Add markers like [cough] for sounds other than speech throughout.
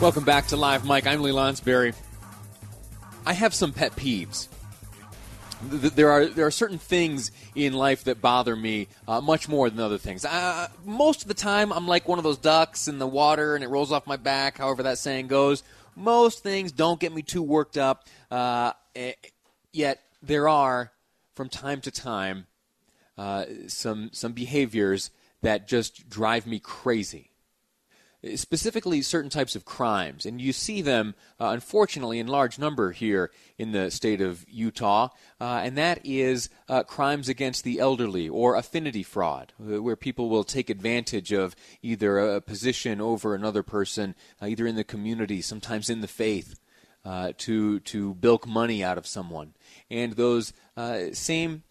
Welcome back to Live Mic. I'm Lee Lonsberry. I have some pet peeves. There are there are certain things in life that bother me uh, much more than other things. Most of the time, I'm like one of those ducks in the water, and it rolls off my back. However that saying goes. Most things don't get me too worked up. Uh, eh, yet there are, from time to time, uh, some some behaviors that just drive me crazy specifically certain types of crimes. And you see them, uh, unfortunately, in large number here in the state of Utah, uh, and that is uh, crimes against the elderly or affinity fraud, uh, where people will take advantage of either a position over another person, uh, either in the community, sometimes in the faith. Uh, to to bilk money out of someone, and those same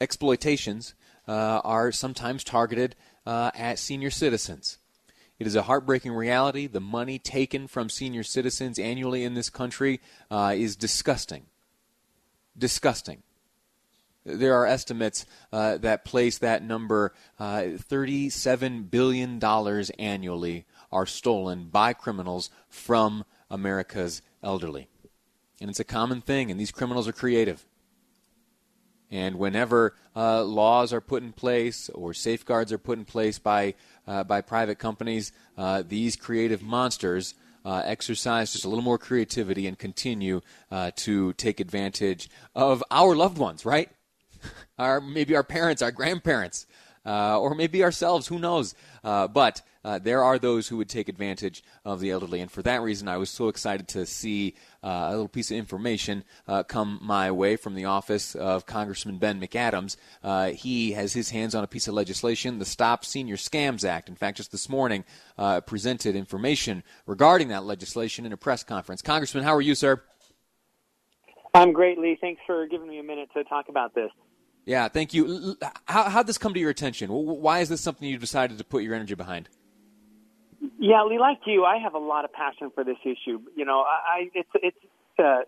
exploitations are sometimes targeted at senior citizens. It is a heartbreaking reality. The money taken from senior citizens annually in this country uh, is disgusting. Disgusting. There are estimates uh, that place that number uh, $37 billion annually are stolen by criminals from America's elderly. And it's a common thing, and these criminals are creative. And whenever uh, laws are put in place or safeguards are put in place by uh, by private companies, uh, these creative monsters uh, exercise just a little more creativity and continue uh, to take advantage of our loved ones, right? [laughs] our maybe our parents, our grandparents, uh, or maybe ourselves. Who knows? Uh, but uh, there are those who would take advantage of the elderly, and for that reason, I was so excited to see uh, a little piece of information uh, come my way from the office of Congressman Ben McAdams. Uh, he has his hands on a piece of legislation, the Stop Senior Scams Act. In fact, just this morning, presented information regarding that legislation in a press conference. Congressman, how are you, sir? I'm great, Lee. Thanks for giving me a minute to talk about this. Yeah, thank you. How how did this come to your attention? Why is this something you decided to put your energy behind? Yeah, Lee, like you, I have a lot of passion for this issue. You know, I it's it's uh,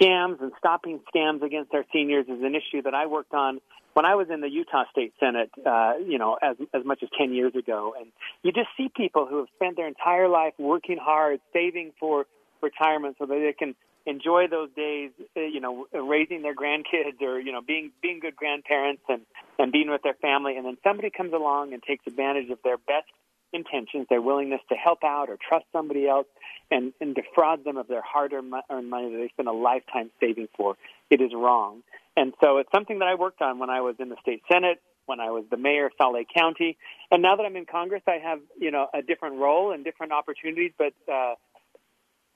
scams and stopping scams against our seniors is an issue that I worked on when I was in the Utah State Senate. Uh, you know, as as much as ten years ago, and you just see people who have spent their entire life working hard, saving for retirement, so that they can enjoy those days, uh, you know, raising their grandkids or you know being being good grandparents and and being with their family, and then somebody comes along and takes advantage of their best intentions, their willingness to help out or trust somebody else, and, and defraud them of their hard-earned money that they spent a lifetime saving for. It is wrong, and so it's something that I worked on when I was in the state senate, when I was the mayor of Salt Lake County, and now that I'm in Congress, I have you know a different role and different opportunities, but. Uh,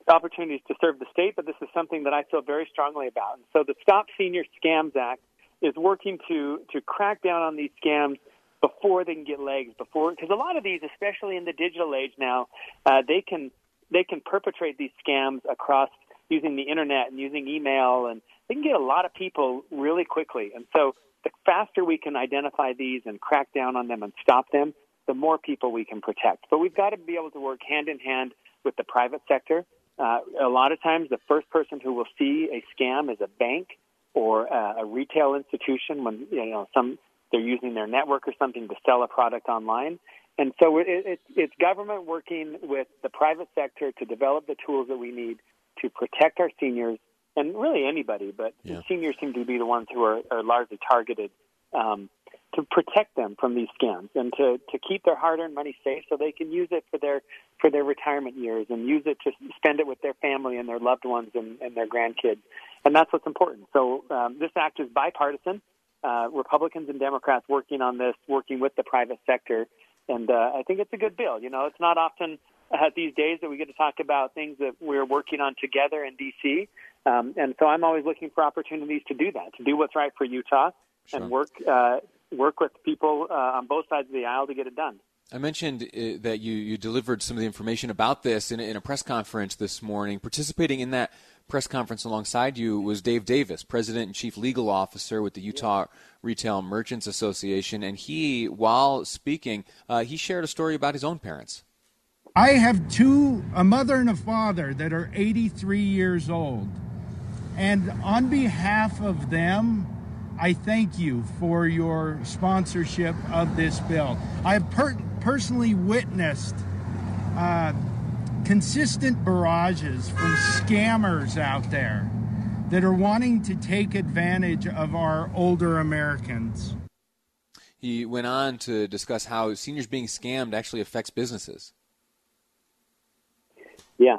opportunities to serve the state, but this is something that I feel very strongly about. And so the Stop Senior Scams Act is working to to crack down on these scams before they can get legs. Before because a lot of these, especially in the digital age now, uh, they can they can perpetrate these scams across using the internet and using email, and they can get a lot of people really quickly. And so the faster we can identify these and crack down on them and stop them, the more people we can protect. But we've got to be able to work hand in hand with the private sector. Uh, a lot of times, the first person who will see a scam is a bank or uh, a retail institution when you know some they're using their network or something to sell a product online. And so it, it, it's government working with the private sector to develop the tools that we need to protect our seniors and really anybody, but yeah. seniors seem to be the ones who are, are largely targeted um, to protect them from these scams and to, to keep their hard-earned money safe so they can use it for their for their retirement years and use it to spend it with their family and their loved ones and, and their grandkids. And that's what's important. So um, this act is bipartisan uh, Republicans and Democrats working on this, working with the private sector, and uh, I think it's a good bill. You know, it's not often uh, these days that we get to talk about things that we're working on together in D.C. Um, and so I'm always looking for opportunities to do that, to do what's right for Utah, sure. and work uh, work with people uh, on both sides of the aisle to get it done. I mentioned uh, that you, you delivered some of the information about this in, in a press conference this morning. Participating in that press conference alongside you was Dave Davis, President and Chief Legal Officer with the Utah Retail Merchants Association. And he, while speaking, uh, he shared a story about his own parents. I have two, a mother and a father, that are 83 years old. And on behalf of them, I thank you for your sponsorship of this bill. I have per- personally witnessed uh, consistent barrages from scammers out there that are wanting to take advantage of our older Americans. He went on to discuss how seniors being scammed actually affects businesses. Yeah.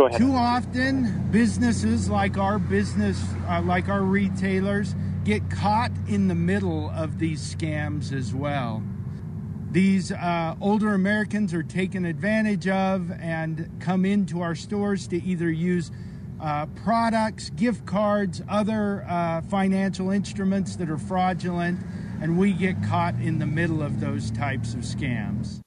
Go ahead. Too often, businesses like our business, uh, like our retailers, get caught in the middle of these scams as well. These uh, older Americans are taken advantage of and come into our stores to either use uh, products, gift cards, other uh, financial instruments that are fraudulent, and we get caught in the middle of those types of scams.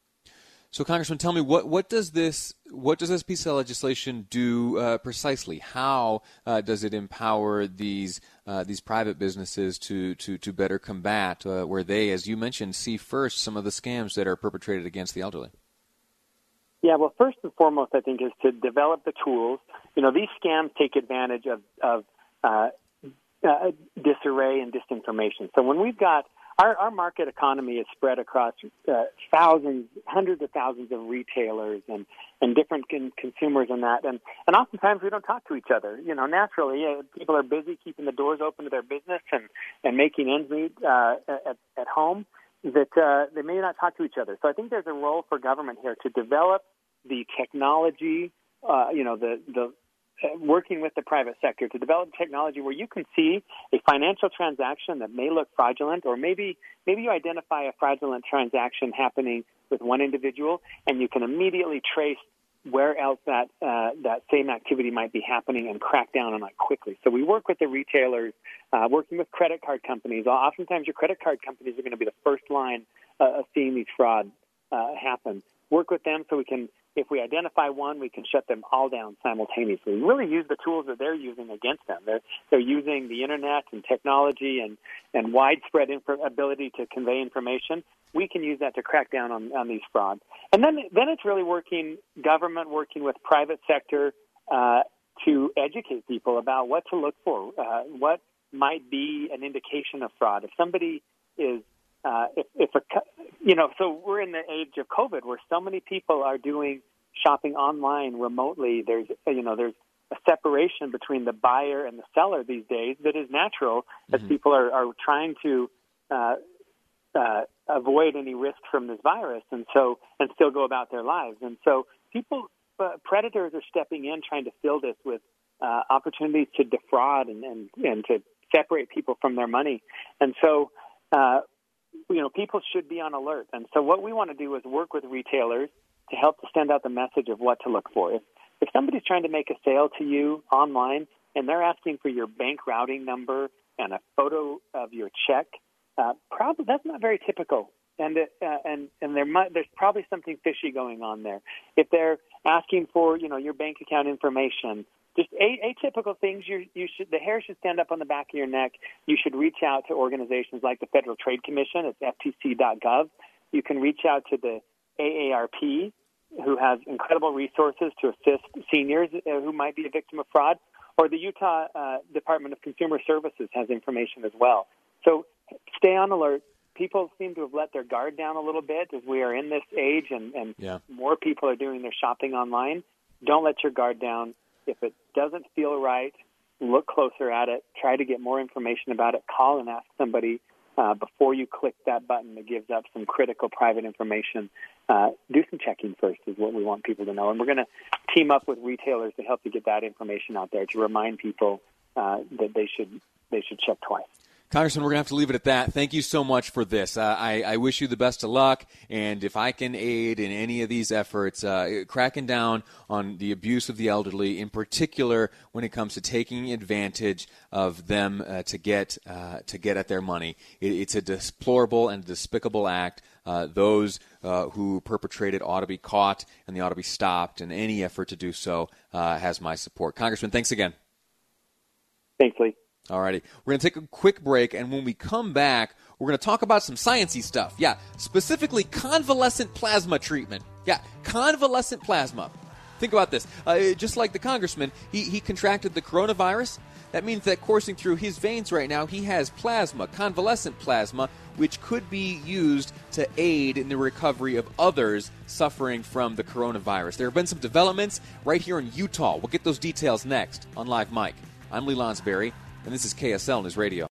So, Congressman, tell me what, what does this what does this piece of legislation do uh, precisely? How uh, does it empower these uh, these private businesses to to, to better combat uh, where they, as you mentioned, see first some of the scams that are perpetrated against the elderly? Yeah, well, first and foremost, I think is to develop the tools. You know, these scams take advantage of of uh, uh, disarray and disinformation. So when we've got our, our market economy is spread across uh, thousands, hundreds of thousands of retailers and, and different con- consumers and that. And, and oftentimes we don't talk to each other. You know, naturally, uh, people are busy keeping the doors open to their business and, and making ends meet uh, at, at home that uh, they may not talk to each other. So I think there's a role for government here to develop the technology, uh, you know, the, the working with the private sector to develop technology where you can see a financial transaction that may look fraudulent, or maybe maybe you identify a fraudulent transaction happening with one individual, and you can immediately trace where else that uh, that same activity might be happening and crack down on it quickly. So we work with the retailers, uh, working with credit card companies. Oftentimes, your credit card companies are going to be the first line uh, of seeing these frauds uh, happen. Work with them so we can if we identify one, we can shut them all down simultaneously. We really use the tools that they're using against them. They're, they're using the internet and technology and, and widespread ability to convey information. We can use that to crack down on, on these frauds. And then, then it's really working, government working with private sector uh, to educate people about what to look for, uh, what might be an indication of fraud. If somebody is uh, if, if a, you know, so we're in the age of COVID where so many people are doing shopping online remotely. There's, you know, there's a separation between the buyer and the seller these days that is natural as mm-hmm. people are, are trying to uh, uh, avoid any risk from this virus, and so and still go about their lives. And so people, uh, predators are stepping in, trying to fill this with uh, opportunities to defraud and, and and to separate people from their money. And so uh, you know, people should be on alert. And so what we want to do is work with retailers to help to send out the message of what to look for. If, if somebody's trying to make a sale to you online and they're asking for your bank routing number and a photo of your check, uh, probably that's not very typical. And uh, and and there might, there's probably something fishy going on there. If they're asking for you know your bank account information just atypical things. You, you should the hair should stand up on the back of your neck. You should reach out to organizations like the Federal Trade Commission. It's ftc.gov. You can reach out to the AARP, who has incredible resources to assist seniors uh, who might be a victim of fraud, or the Utah uh, Department of Consumer Services has information as well. So stay on alert. People seem to have let their guard down a little bit as we are in this age, and, and yeah. more people are doing their shopping online. Don't let your guard down if it doesn't feel right, look closer at it, try to get more information about it, call and ask somebody uh, before you click that button that gives up some critical private information. Uh, do some checking first is what we want people to know. And we're going to team up with retailers to help you get that information out there to remind people uh, that they should they should check twice. Congressman, we're going to have to leave it at that. Thank you so much for this. Uh, I, I, wish you the best of luck. And if I can aid in any of these efforts, uh, cracking down on the abuse of the elderly, in particular when it comes to taking advantage of them uh, to get uh, to get at their money, it, it's a deplorable and despicable act. Uh, those uh, who perpetrated ought to be caught and they ought to be stopped. And any effort to do so has my support. Congressman, thanks again. Thanks, Lee. Alrighty, we're going to take a quick break, and when we come back, we're going to talk about some sciencey stuff. Yeah, specifically convalescent plasma treatment. Yeah, convalescent plasma. Think about this. Uh, just like the congressman, he, he contracted the coronavirus. That means that coursing through his veins right now, he has plasma, convalescent plasma, which could be used to aid in the recovery of others suffering from the coronavirus. There have been some developments right here in Utah. We'll get those details next on Live Mic. I'm Lee Lonsberry, and this is KSL News Radio.